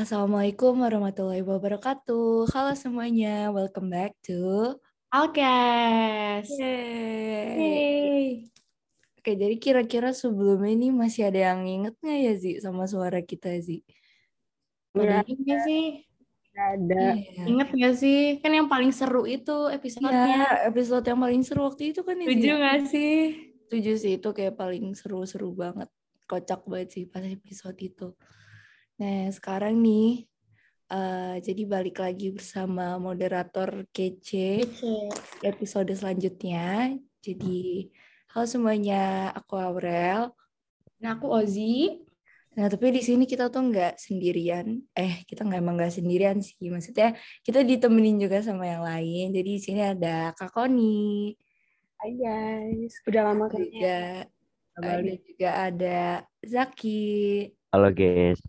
Assalamualaikum warahmatullahi wabarakatuh. Halo semuanya, welcome back to Alkes. Yeay. Yeay. Oke, jadi kira-kira sebelum ini masih ada yang inget nggak ya Zi sama suara kita Zi? Udah inget gak sih? ada Iya. Ingat gak sih? Kan yang paling seru itu episode-nya. Iya, episode yang paling seru waktu itu kan ya, Zi? Setuju gak sih? Setuju sih, itu kayak paling seru-seru banget. Kocak banget sih pas episode itu. Nah, sekarang nih, eh, jadi balik lagi bersama moderator kece. episode selanjutnya. Jadi, halo semuanya, aku Aurel. Nah, aku Ozi. Nah, tapi di sini kita tuh nggak sendirian. Eh, kita nggak emang nggak sendirian sih. Maksudnya kita ditemenin juga sama yang lain. Jadi di sini ada Kak Koni, Hai guys udah lama kayaknya juga nggak ada juga ada Zaki. Halo guys,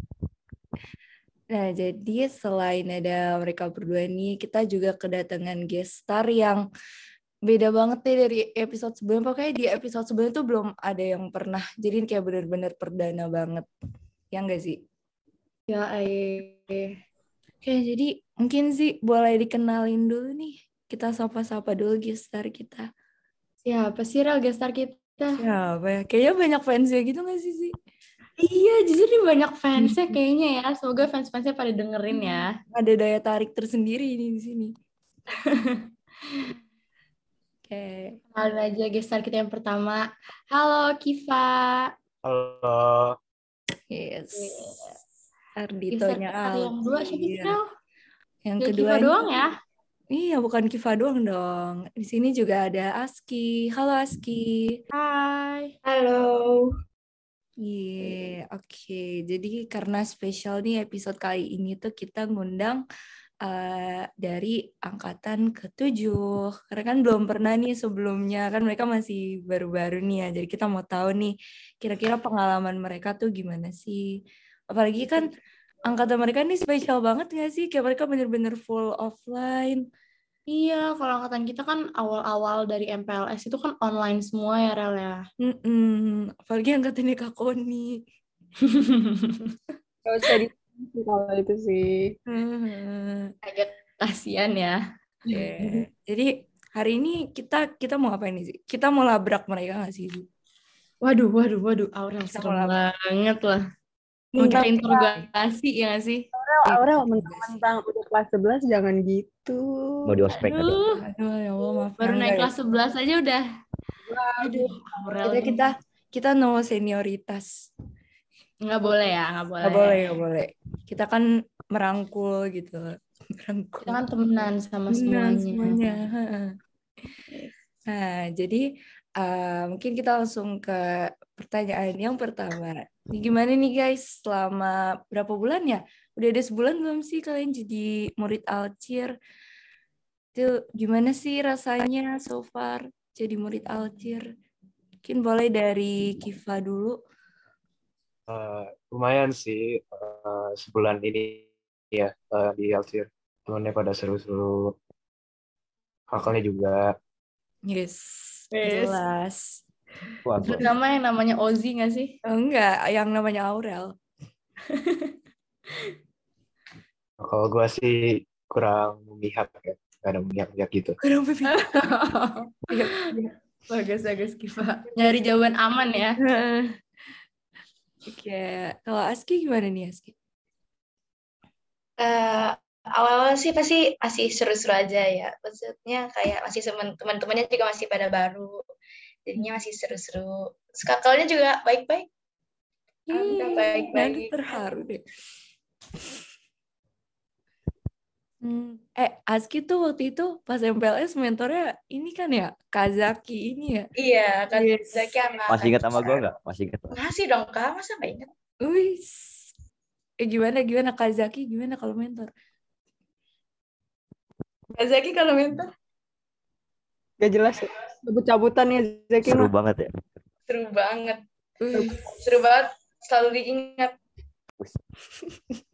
Nah, jadi selain ada mereka berdua nih, kita juga kedatangan guest star yang beda banget deh dari episode sebelumnya. Pokoknya di episode sebelumnya tuh belum ada yang pernah. Jadi kayak bener-bener perdana banget. Ya enggak sih? Ya, eh. Oke, jadi mungkin sih boleh dikenalin dulu nih. Kita sapa-sapa dulu guest star kita. Siapa sih real gestar kita? Siapa ya? Kayaknya banyak fansnya gitu gak sih sih? Iya, jujur nih banyak fansnya kayaknya ya. Semoga fans-fansnya pada dengerin ya. Ada daya tarik tersendiri nih di sini. Oke. Kenalin aja gestar kita yang pertama. Halo, Kiva. halo. Yes. Arditonya kita yang kedua siapa sih? Yang Ya, kedua Kiva doang ya? Iya, bukan Kiva doang dong. Di sini juga ada Aski. Halo Aski. Hai. halo Iya, oke. Jadi karena spesial nih episode kali ini tuh kita ngundang eh, dari angkatan ketujuh. Karena kan belum pernah nih sebelumnya, kan mereka masih baru-baru nih ya. Jadi kita mau tahu nih kira-kira pengalaman mereka tuh gimana sih. Apalagi kan angkatan mereka nih spesial banget gak sih? Kayak mereka bener-bener full offline. Iya, kalau angkatan kita kan awal-awal dari MPLS itu kan online semua ya, Rel ya. Mm-mm. Apalagi angkatannya Kak Koni. gak usah di kalau itu sih Hmm. Agak kasihan ya. Oke. Jadi hari ini kita kita mau apa ini sih? Kita mau labrak mereka nggak sih? Waduh, waduh, waduh, Aurel serem mau banget lah. Mau kita Mentang- interogasi ya nggak sih? Aurel, Aurel mentang-mentang udah kelas 11 jangan gitu Mau di ospek. Aduh, Aduh ya Allah maaf. baru naik kelas 11 aja udah. Aduh. Aurel Kita kita kita no senioritas. nggak boleh ya, nggak boleh. Nggak boleh nggak boleh. Kita kan merangkul gitu. Merangkul. Kita kan temenan sama Benar, semuanya. semuanya. Nah, jadi eh, mungkin kita langsung ke pertanyaan yang pertama. Ini gimana nih guys, selama berapa bulan ya? Udah ada sebulan belum sih kalian jadi murid Alcir? Itu gimana sih rasanya so far jadi murid Alcir? Mungkin boleh dari Kiva dulu. Eh, lumayan sih eh, sebulan ini ya eh, di Alsir. Temennya pada seru-seru. Kakaknya juga. Yes, Yes. jelas. Wah, Terutama yang namanya Ozi nggak sih? Oh, enggak, yang namanya Aurel. kalau gua sih kurang memihak ya. Gak ada memihak-mihak gitu. Kurang iya. bagus, bagus, Kiva. Nyari jawaban aman ya. Oke, kalau Aski gimana nih Aski? Eh, awal-awal sih pasti masih seru-seru aja ya. Maksudnya kayak masih teman- teman-temannya juga masih pada baru. Jadinya masih seru-seru. Skakalnya juga baik-baik. Ih, baik-baik. nanti terharu deh. Hmm, Eh, Aski tuh waktu itu pas MPLS mentornya ini kan ya, Kazaki ini ya. Iya, kan Yes. Zaki sama Masih ingat sama Besar. nggak? Masih ingat. Masih dong, Kak. Masa nggak ingat? Wih. Eh gimana gimana Kazaki gimana kalau mentor? Kak Zaki kalau mentor gak jelas ya cabut-cabutan ya Zaki Seru mah banget ya. seru banget. Wih. Seru banget. Selalu diingat.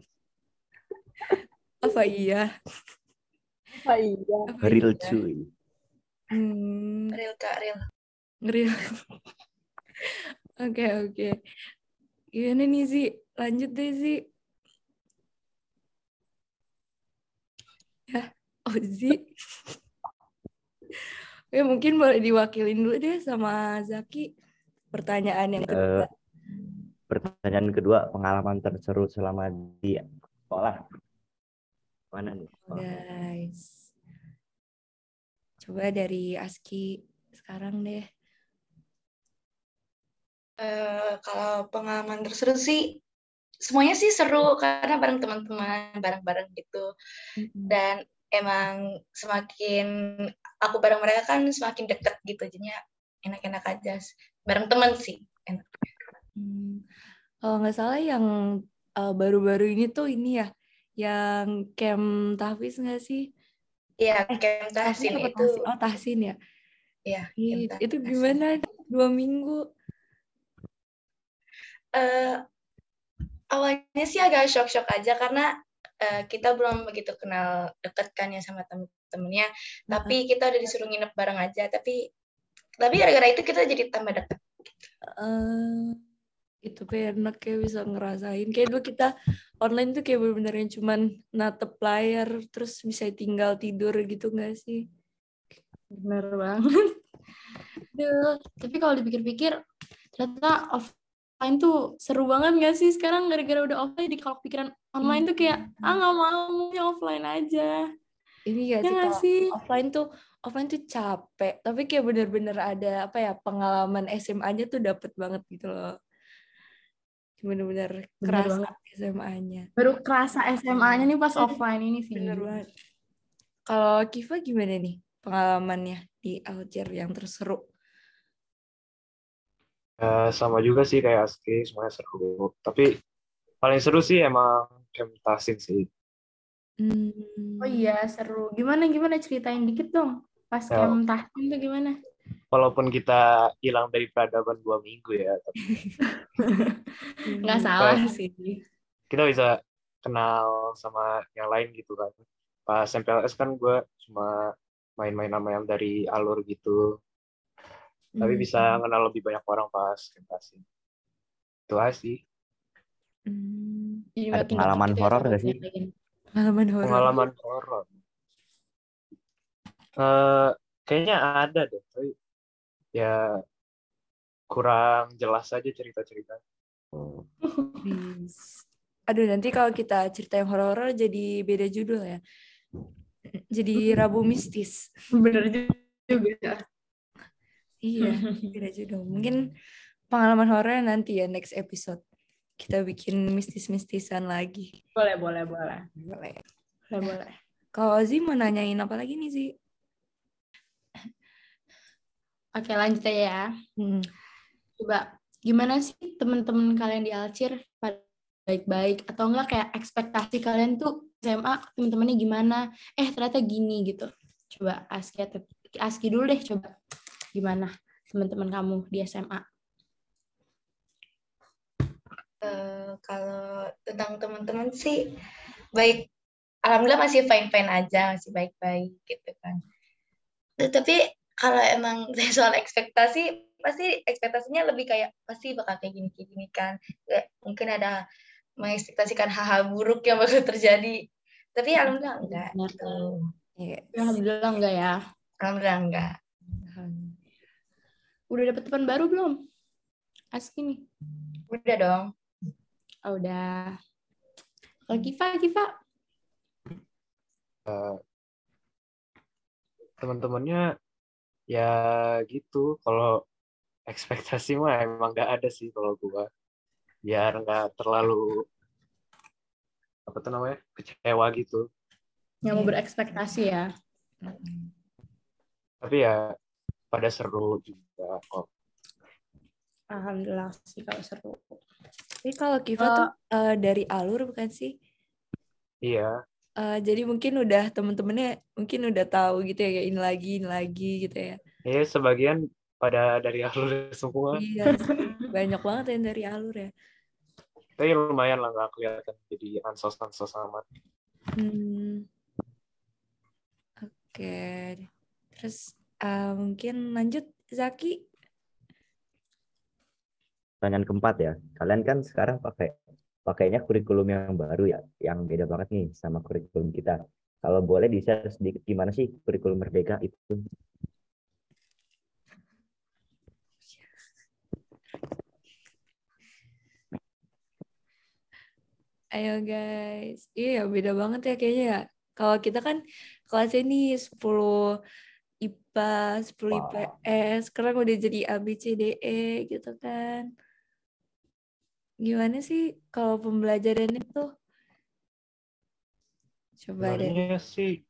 Apa iya? apa iya Apa Real iya? cuy. Hmm, Real, Kak. Real. ngeri. Oke, oke. Gimana nih sih? Lanjut deh sih. Ya, Ozi. Oke, mungkin boleh diwakilin dulu deh sama Zaki. Pertanyaan yang kedua. Eh, pertanyaan kedua, pengalaman terseru selama di sekolah. Mana nih? Oh, guys. Coba dari Aski sekarang deh. Eh, kalau pengalaman terseru sih semuanya sih seru karena bareng teman-teman bareng-bareng gitu dan emang semakin aku bareng mereka kan semakin deket gitu jadinya enak-enak aja bareng teman sih enak. Hmm. Kalau nggak salah yang uh, baru-baru ini tuh ini ya, yang camp tahfiz nggak sih? Iya, Eh, camp tahsin apa itu. tahsin? Oh tahsin ya. Iya, itu gimana? Dua minggu. Eh, awalnya sih agak shock-shock aja karena eh, kita belum begitu kenal deket kan ya sama temen-temennya. Tapi kita udah disuruh nginep bareng aja. Tapi tapi gara-gara itu kita jadi tambah deket. eh itu kayak enak kayak bisa ngerasain. Kayak dulu kita online tuh kayak bener-bener yang cuman natep layar terus bisa tinggal tidur gitu nggak sih? Bener banget. Duh, tapi kalau dipikir-pikir ternyata offline tuh seru banget gak sih? Sekarang gara-gara udah offline jadi kalau pikiran online tuh kayak ah nggak mau maunya offline aja. Ini ya ya sih kalau sih? Offline tuh offline tuh capek tapi kayak bener-bener ada apa ya pengalaman SMA-nya tuh dapet banget gitu loh bener-bener Bener kerasa. SMA-nya baru kerasa SMA-nya nih pas offline ini sih bener banget kalau Kiva gimana nih pengalamannya di Alger yang terseru Eh, sama juga sih kayak Aski, semuanya seru. Tapi paling seru sih emang camp Tasin sih. Hmm. oh iya seru gimana gimana ceritain dikit dong pas Ya. camp tahsin tuh gimana Walaupun kita hilang dari peradaban dua minggu ya, tapi nggak salah Pas- sih kita bisa kenal sama yang lain gitu kan. Pas MPLS kan gue cuma main-main sama yang dari alur gitu. Tapi Hmm. bisa kenal lebih banyak orang pas Tasin. Itu aja sih. Hmm. Ada pengalaman horor nggak sih? pengalaman horor Pengalaman horor. Eh, kayaknya ada deh, tapi ya kurang jelas aja cerita-cerita. Please. Aduh, nanti kalau kita cerita yang horor jadi beda judul ya. Jadi Rabu Mistis. bener juga Iya, beda judul. Mungkin pengalaman horor nanti ya next episode. Kita bikin mistis-mistisan lagi. boleh boleh boleh Boleh. boleh boleh Kalau Ozi mau nanyain apa lagi nih sih? Oke lanjut aja ya. Hmm. coba gimana sih teman-teman kalian di Alcir baik-baik? Atau enggak kayak ekspektasi kalian tuh SMA teman-temannya gimana? Eh ternyata gini gitu. Coba Aski atau Aski dulu deh coba. Gimana teman-teman kamu di SMA Eh, kalau tentang teman-teman sih baik alhamdulillah masih fine fine aja masih baik baik gitu kan. Tapi kalau emang soal ekspektasi pasti ekspektasinya lebih kayak pasti bakal kayak gini kayak gini kan. Kayak mungkin ada mengekspektasikan hal-hal buruk yang bakal terjadi. Tapi alhamdulillah enggak Benar. gitu. Yes. alhamdulillah enggak ya. Alhamdulillah enggak. Udah dapet teman baru belum? Aski nih udah dong. Oh, udah. Kalau Kiva Kiva? Eh, teman-temannya ya gitu. Kalau ekspektasi mah emang nggak ada sih kalau gua. Biar nggak terlalu apa tuh namanya kecewa gitu. yang mau berekspektasi ya Tapi ya pada seru juga kok. alhamdulillah sih kalau seru Tapi kalau Kiva tuh eh, dari alur bukan sih? Iya, Eh, jadi mungkin udah temen-temennya mungkin udah tahu gitu ya kayak ini lagi ini lagi gitu ya. ya sebagian pada dari alur semua. Iya. Banyak banget yang dari alur ya. Tapi lumayan lah nggak kelihatan jadi ansos ansos amat. Hmm. Oke. Terus eh, mungkin lanjut Zaki. Pertanyaan keempat ya. Kalian kan sekarang pakai pakainya kurikulum yang baru ya, yang beda banget nih sama kurikulum kita. Kalau boleh di-share sedikit gimana sih kurikulum merdeka itu? Ayo guys. Iya, beda banget ya kayaknya ya. Kalau kita kan kelasnya ini 10 IPA, 10 Wah. IPS, sekarang udah jadi A, B, C, D, E gitu kan. Gimana sih kalau pembelajaran itu? Coba deh. Sebenarnya sih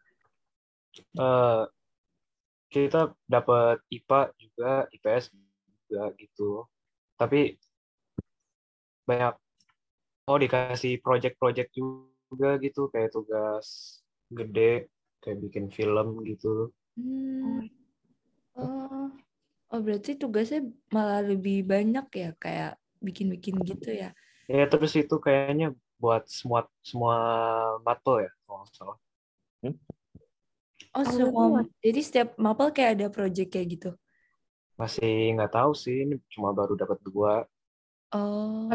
eh kita dapat IPA juga, IPS juga gitu. Tapi banyak oh dikasih project-project juga gitu kayak tugas gede kayak bikin film gitu. Hmm. Oh. Oh, berarti tugasnya malah lebih banyak ya kayak bikin-bikin gitu ya. Ya terus itu kayaknya buat semua semua matkul ya kalau nggak salah. Oh, semua. Jadi setiap mapel kayak ada project kayak gitu. Masih nggak tahu sih, ini cuma baru dapat dua. Oh,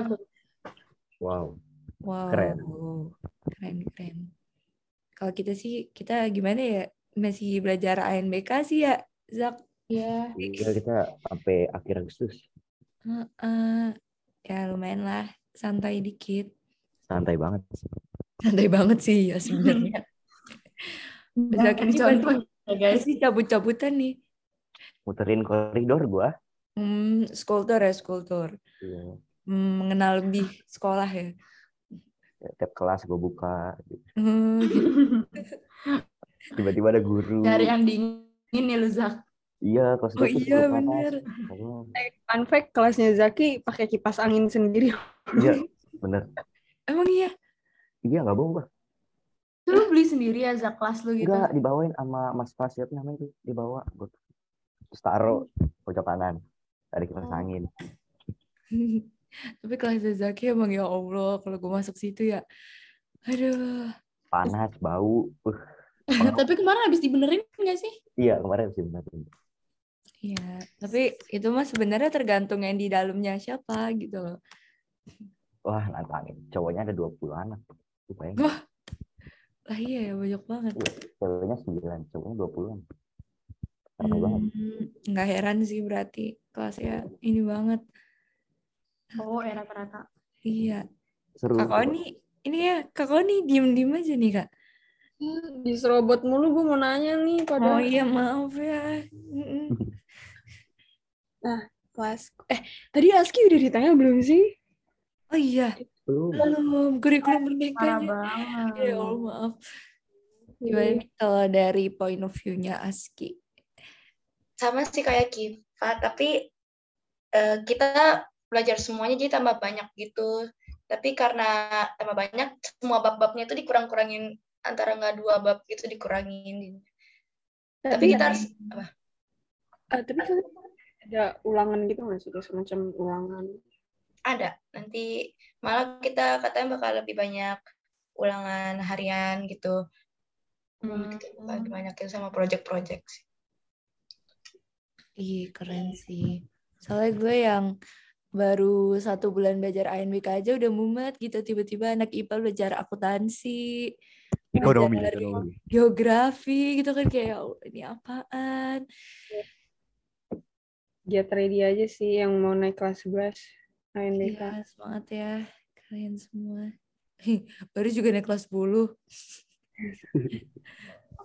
Wow. wow. Keren. Keren, keren. Kalau kita sih, kita gimana ya? Masih belajar ANBK sih ya, Zak. Iya. Iya kita sampai akhir Agustus. Heeh. Ya lumayan lah, santai dikit. Santai banget. Santai banget sih ya sebenarnya. Misalkan Kasih contoh, ya guys. sih cabut-cabutan nih. Muterin koridor gua. Hmm, skulptor ya, skulptor. Iya. Hmm, mengenal lebih sekolah ya. Tiap kelas gua buka. gitu. Hmm, gitu. Tiba-tiba ada guru. Cari yang dingin nih lu Zak. Iya, kelas Oh iya bener. Oh, Fun fact, kelasnya Zaki pakai kipas angin sendiri. Iya, bener. Emang iya? Iya nggak bohong gua. Tuh lu beli sendiri ya Zak kelas lu gitu. Enggak, dibawain sama Mas Pas siapa namanya tuh, dibawa. Gua terus taruh pojok kanan. Ada kipas Oh. angin. Tapi kelas Zaki emang ya Allah, kalau gue masuk situ ya, aduh. Panas, bau. Uh, Tapi kemarin habis dibenerin nggak sih? iya, kemarin sih bener. Iya, tapi itu mah sebenarnya tergantung yang di dalamnya siapa gitu loh. Wah, nantangin. Cowoknya ada 20 anak. Lu bayangin. Wah. Lah iya ya, banyak banget. Ceweknya 9, cowoknya 20-an. Rame banget. Hmm, nggak heran sih berarti kelasnya ini banget. Oh, era rata Iya. Seru. Kak Oni, ini ya, Kak Oni diem-diem aja nih Kak. Diserobot mulu, gue mau nanya nih Oh pada iya, maaf ya. Mm-mm. kelas. Eh, tadi Aski udah ditanya belum sih? Oh iya, Belum. belum kurikulum banget. Ya Allah, maaf. Gimana nih kalau dari point of view-nya Aski? sama sih kayak Kiva, tapi eh, kita belajar semuanya jadi tambah banyak gitu. Tapi karena tambah banyak, semua bab-babnya itu dikurang-kurangin antara nggak dua bab gitu dikurangin. Tapi kita harus apa? Ah, tapi kan ada ulangan gitu nggak sih? Semacam ulangan. Ada. Nanti malah kita katanya bakal lebih banyak ulangan harian gitu. Hmm. Gitu, bakal dibanyakin sama project-project sih. Ih, keren sih. Soalnya gue yang baru satu bulan belajar ANBK aja udah mumet gitu. Tiba-tiba anak IPA belajar akuntansi, Ekonomi, ekonomi. geografi gitu kan kayak "Ya Allah, ini apaan? Get ready aja sih yang mau naik kelas 11 ANBK. Iya, semangat ya kalian semua. Baru juga naik kelas 10.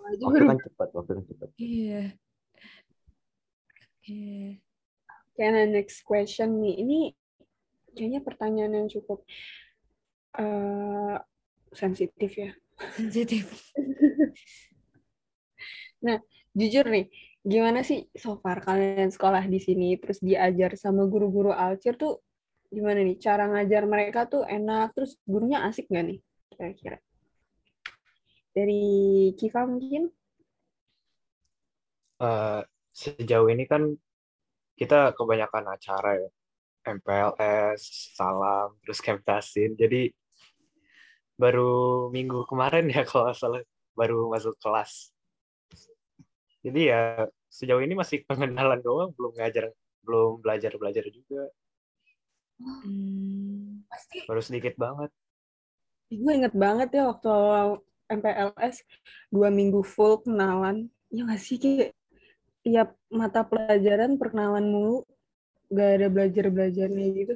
Aja Waktu kan cepat, waktu kan cepat. Iya. Oke. Oke, nah next question nih. Ini kayaknya pertanyaan yang cukup eh, sensitif ya. Sensitif. Jujur nih, gimana sih so far kalian sekolah di sini terus diajar sama guru-guru Alcir tuh gimana nih? Cara ngajar mereka tuh enak, terus gurunya asik nggak nih kira-kira? Dari Kiva mungkin? Eh, sejauh ini kan kita kebanyakan acara ya. MPLS, salam, terus Kemtasin. Jadi baru minggu kemarin ya kalau nggak salah baru masuk kelas. Jadi ya sejauh ini masih pengenalan doang, belum ngajar, belum belajar-belajar juga. Hmm. Baru sedikit banget. Gue inget banget ya waktu awal MPLS dua minggu full kenalan. Ya nggak sih kayak tiap mata pelajaran perkenalan mulu, gak ada belajar-belajarnya gitu.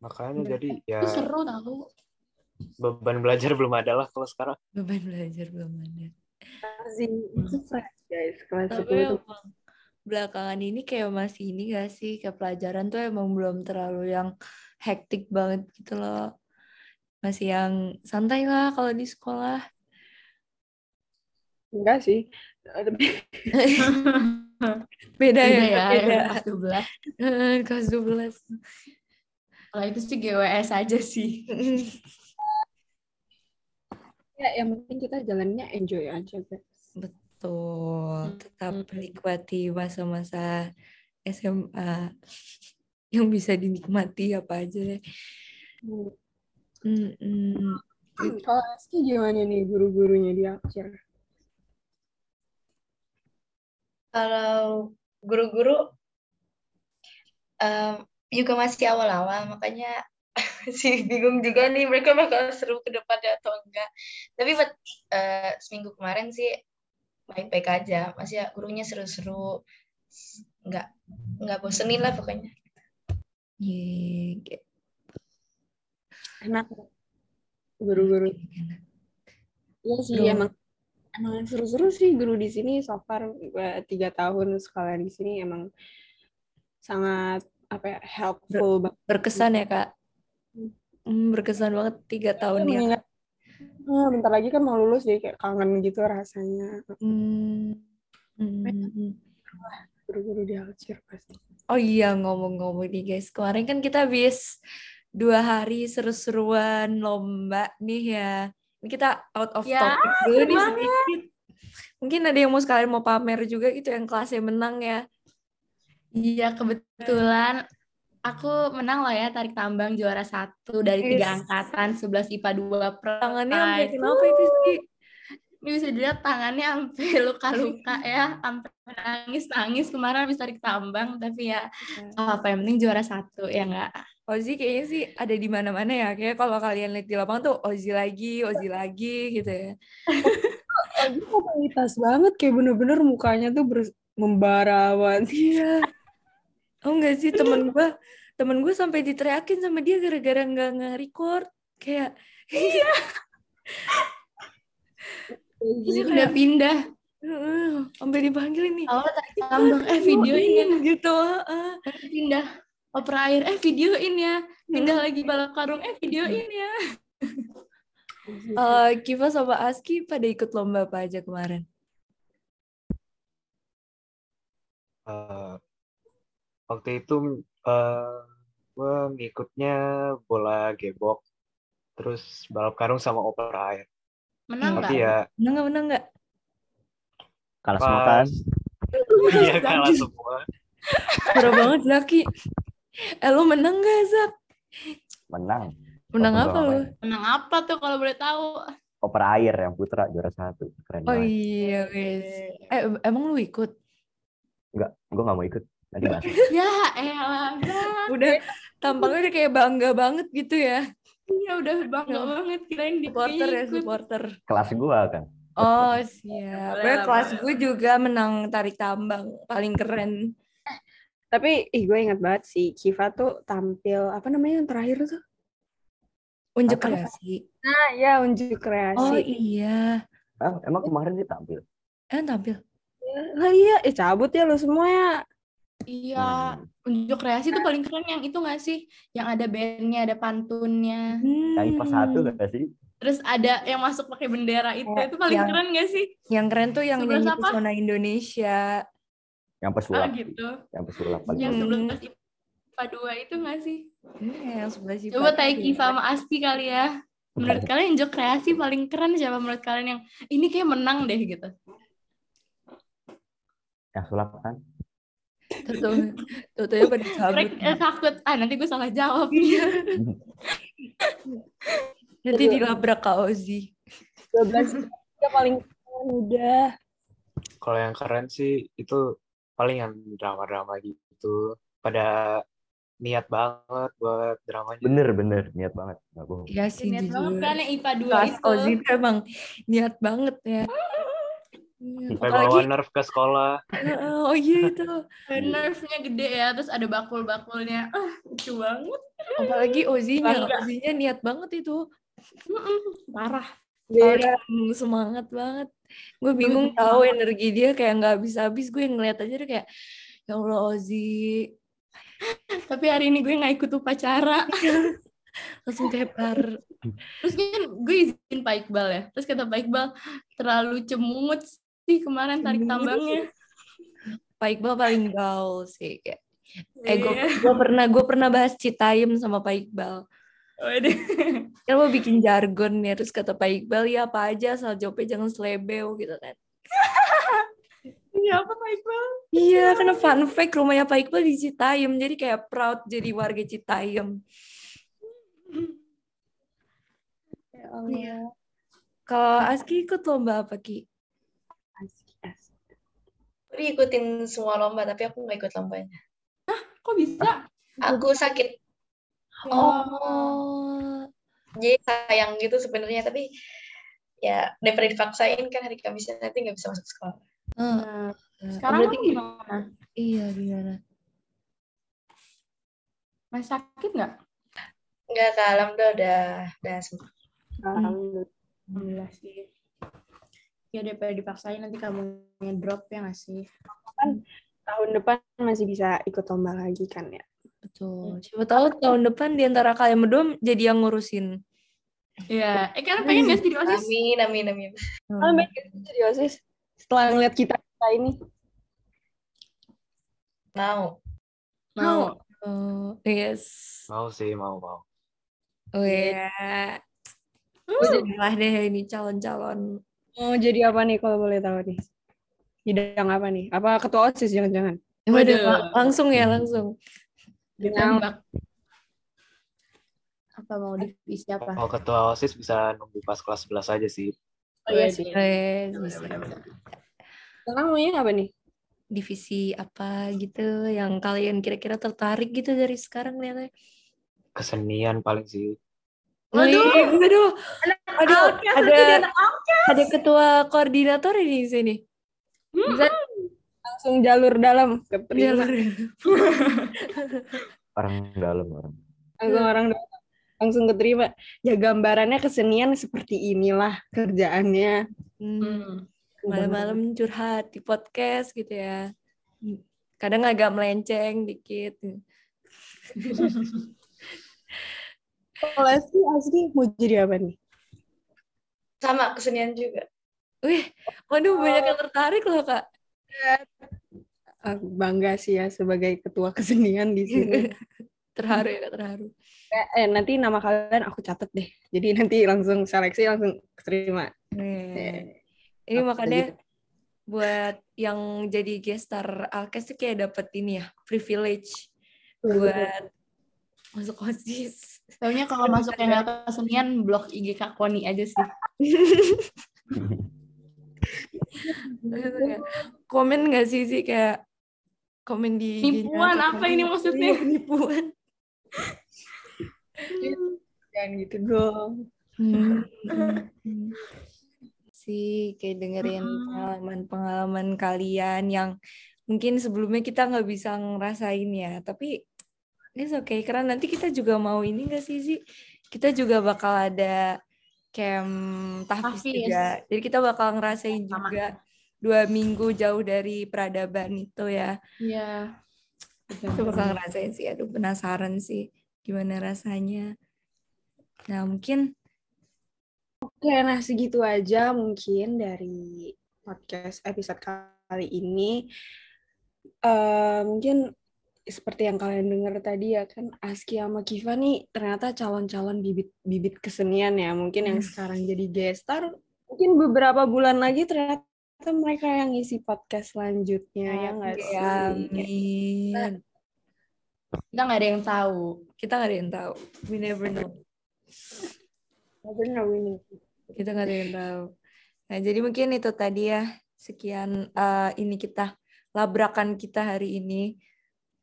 Makanya jadi ya Itu seru tau. Beban belajar belum ada lah kalau sekarang. Beban belajar belum ada. Masih itu fresh guys, kelas Tapi 10 tuh. emang belakangan ini kayak masih ini gak sih ke pelajaran tuh emang belum terlalu yang hektik banget gitu loh. Masih yang santai lah kalau di sekolah. Enggak sih. Tapi Beda, Beda ya, ya, beda. kelas 12. Heeh, Kelas 12. Kalau itu sih GWS aja sih. ya yang penting kita jalannya enjoy aja guys. Betul, tetap Mm-mm. menikmati masa-masa SMA yang bisa dinikmati apa aja deh. Hmm. Mm-mm. Kalau Aski gimana nih guru-gurunya di Akcir? Kalau guru-guru em, juga masih awal-awal, makanya sih bingung juga nih mereka bakal seru ke depannya atau enggak. Tapi buat eh, seminggu kemarin sih baik-baik aja, masih ya gurunya seru-seru, nggak nggak bosenin lah pokoknya. Ye, kayak- Enak guru-guru. Iya sih Guru. emang emang seru-seru sih guru di sini so far tiga tahun sekolah di sini emang sangat apa ya helpful banget. berkesan ya kak. Hmm, berkesan banget tiga tahun ya. Mengingat Ah, bentar lagi kan mau lulus jadi kayak kangen gitu rasanya Hmm. Hmm. guru-guru di Alcir pasti. Oh iya ngomong-ngomong nih guys, kemarin kan kita habis dua hari seru-seruan lomba nih ya. Ini kita out of Ya, topic dulu nih sedikit. Mungkin ada yang mau sekalian mau pamer juga gitu yang kelasnya menang ya. Iya, kebetulan aku menang lah ya tarik tambang juara satu dari tiga Yes. angkatan 11 IPA 2 Tangannya sampai kenapa itu sih? Ini bisa dilihat tangannya sampai luka-luka ya, sampai nangis-nangis kemarin habis tarik tambang, tapi ya apa yang penting juara satu ya enggak. Ozi kayaknya sih ada di mana-mana ya. Kayak kalau kalian lihat di lapangan tuh Ozi lagi, Ozi lagi gitu ya. Lagi kualitas banget kayak bener-bener mukanya tuh membara banget. Iya. Oh enggak sih temen gue, temen gue sampai diteriakin sama dia gara-gara nggak nge-record. Kayak Terus udah pindah. "Heeh, sampai dipanggil nih. Awal tarik tambang, eh videoin ya. gitu. heeh. Terus pindah opera air, eh videoin ya. Pindah lagi balap karung, eh videoin ya. Eh, Kiva sama Aski pada ikut lomba apa aja kemarin? Eh, waktu itu eh gue ngikutnya bola gebok, terus balap karung sama opera air. Menang Tapi nggak? ya Menang nggak menang nggak? Kalah semua kan? iya kalah semua. Parah banget Zaki. Eh lu menang nggak Zak? Menang. Menang Walaupun apa lu? Menang apa tuh kalau boleh tahu? Opera air yang putra juara satu. Keren Oh banget. iya guys. Eh emang lu ikut? Enggak, gue gak mau ikut. Nanti bahas. Ya elah. Udah tampangnya udah kayak bangga banget gitu ya. Iya udah bangga Ya. banget kirain dia Supporter ya supporter. Kelas gue kan. Oh siap. Gue lah, kelas gue juga menang tarik tambang paling keren. Tapi ih gue inget banget sih Kiva tuh tampil apa namanya yang terakhir tuh? Unjuk Apa? kreasi. Nah ya unjuk Oh kreasi. iya. Ah, emang kemarin dia tampil. Eh tampil. Lah iya, eh cabut ya lu semua ya. Iya, Hmm. unjuk kreasi tuh paling keren yang itu nggak sih? Yang ada bandnya, ada pantunnya. Yang IPA satu gak sih? Terus ada yang masuk pakai bendera itu, Ya, itu paling yang- keren nggak sih? Yang keren tuh yang Sebelas nyanyi pesona Indonesia. Yang Ah pesulap. gitu. Yang pesulap paling Yang Hmm. 11 IPA 2 itu nggak sih? Iya, yang sebelah sifat. Coba Taiki sama Asti kali ya. Menurut kalian unjuk kreasi paling keren siapa menurut kalian yang ini kayak menang deh gitu? Yang sulap kan? Tuh, tuh, tuh, pada cabut. Eh, takut, ah nanti gue salah jawab. Nanti dilabrak Kak Ozi. 12 ya paling keren udah. Kalau yang keren sih itu paling yang drama-drama gitu. Pada niat banget buat dramanya. Bener bener niat banget nggak bohong. Iya sih Niat banget kan yang IPA 2 Kelas itu. Ozi tuh emang niat banget ya. Iya, Sampai Apalagi bawa nerf ke sekolah. oh iya itu. Nerfnya gede ya, terus ada bakul-bakulnya. Ah, lucu banget. Apalagi Ozinya. Ozinya niat banget itu. Parah. Paling semangat banget. Gue bingung tahu energi dia kayak nggak habis-habis. Gue ngeliat aja udah kayak ya Allah Ozi Tapi hari ini gue nggak ikut upacara. langsung tepar. Terus kan gue izin Pak Iqbal ya. Terus kata Pak Iqbal, terlalu cemungut sih kemarin tarik Cemungut. tambangnya. Pak Iqbal paling gaul sih kayak. Eh gue Iya. pernah gue pernah bahas Citayam sama Pak Iqbal. Waduh. Kan mau bikin jargon ya terus kata Pak Iqbal ya apa aja asal jawabnya jangan selebeo gitu kan. Iya apa Pak Iqbal? Iya, karena fun fact rumahnya Pak Iqbal di Citayam, jadi kayak proud jadi warga Citayam. Ya Iya. Kalau Aski ikut lomba apa Ki? Aku ikutin semua lomba, tapi aku nggak ikut lombanya. Kok bisa? Aku sakit, Oh, jadi sayang gitu sebenarnya. Tapi ya daripada dipaksain kan hari Kamisnya nanti nggak bisa masuk sekolah. Nah, sekarang berarti gimana? iya gimana? Masih sakit nggak? Nggak ke alam udah udah udah sembuh. Alhamdulillah. Alhamdulillah sih. Ya daripada dipaksain nanti kamu drop ya nggak sih? Tahun depan masih bisa ikut lomba lagi kan ya. Betul. Siapa tahu tahun depan di antara kalian berdua jadi yang ngurusin. Iya. Eh kan pengen nggak sih jadi osis? Amin, amin, amin. Kalian pengen gitu jadi OSIS setelah ngeliat kita kita ini. Mau. Mau. Oh, yes. Mau sih, mau, mau. Oh ya. Jadilah deh ini calon-calon. Mau jadi apa nih kalau boleh tahu nih? Bidang apa nih? Apa ketua OSIS jangan-jangan? Waduh, Waduh. lang- langsung ya, langsung. Bidang Ditembak. Apa mau divisi apa? Kalau ketua OSIS bisa nunggu pas kelas 11 aja sih. Oh iya sih. Bisa. Sekarang maunya apa nih? Divisi apa gitu yang kalian kira-kira tertarik gitu dari sekarang lihatnya. Kesenian paling sih. Waduh, waduh, aduh, Alkes, ada ada ketua koordinator ini di sini. Bisa Langsung jalur dalam jalur. Orang dalam orang. Langsung orang dalam. Langsung keterima. Ya gambarannya kesenian seperti inilah kerjaannya. Hmm. Malam-malam curhat di podcast gitu ya. Kadang agak melenceng dikit. Kalau Asli, Asli mau jadi apa nih? Sama kesenian juga. Wih, waduh banyak yang tertarik loh kak. Ah, Bangga sih ya sebagai ketua kesenian di sini. terharu ya kak, terharu. eh, eh, nanti nama kalian aku catat deh. Jadi nanti langsung seleksi langsung keterima. Nih. Eh, Ini makanya gitu? buat yang jadi gestar Alkes tuh kayak dapet ini ya, privilege buat masuk OSIS. Taunya kalau masuk yang nggak kesenian, blok IG Kak Koni aja sih. Komen gak sih sih kayak komen di atau apa ini maksudnya? Iya, penipuan. Jangan gitu dong. Hmm. sih kayak dengerin Mm-mm. pengalaman-pengalaman kalian yang mungkin sebelumnya kita nggak bisa ngerasain ya tapi it's okay karena nanti kita juga mau ini nggak sih sih kita juga bakal ada camp tahfiz juga. Jadi kita bakal ngerasain Sama. juga dua minggu jauh dari peradaban itu ya. Iya. kita bakal ngerasain sih. Aduh penasaran sih gimana rasanya. Nah mungkin Oke, nah segitu aja mungkin dari podcast episode kali ini. Eh, mungkin seperti yang kalian dengar tadi ya kan Aski sama Kiva nih ternyata calon-calon bibit-bibit kesenian ya. Mungkin yang sekarang jadi gestar, mungkin beberapa bulan lagi ternyata mereka yang ngisi podcast selanjutnya ya nggak sih? amin Kita nggak ada yang tahu. kita nggak ada yang tahu we never know Never know, we know. kita nggak ada yang tahu nah jadi mungkin itu tadi ya sekian eh, ini kita labrakan kita hari ini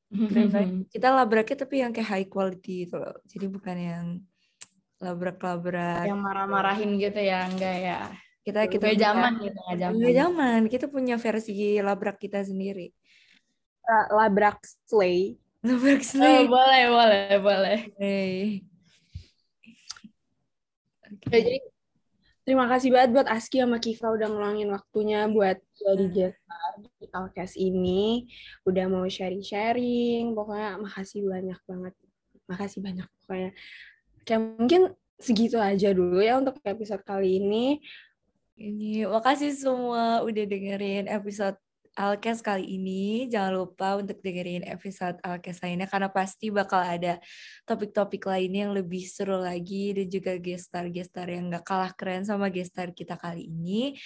Keren banget. Kita labraknya tapi yang kayak high quality gitu loh. Jadi bukan yang labrak-labrak. yang marah-marahin gitu ya enggak ya Kita kita punya- zaman gitu nggak zaman Nggak zaman. Kita punya versi labrak kita sendiri. Eh, labrak slay. Labrak Oh, slay. boleh boleh boleh Hey. Ya, jadi terima kasih banget buat Aski sama Kiva udah ngeluangin waktunya buat jadi star Alkes ini. Udah mau sharing-sharing. Pokoknya makasih banyak banget. Makasih banyak pokoknya. Kayak mungkin segitu aja dulu ya untuk episode kali ini. Ini makasih semua udah dengerin episode Alkes kali ini. Jangan lupa untuk dengerin episode Alkes lainnya karena pasti bakal ada topik-topik lainnya yang lebih seru lagi dan juga gestar-gestar yang gak kalah keren sama gestar kita kali ini.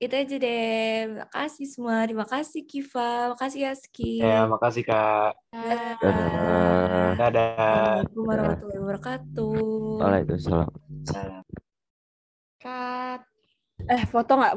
Itu aja deh. Makasih semua. Terima kasih Kiva. Makasih Aski. Ya, makasih Kak. Dadah. Dadah. Assalamualaikum warahmatullahi wabarakatuh. Waalaikumsalam. Salam. cut Eh, foto nggak?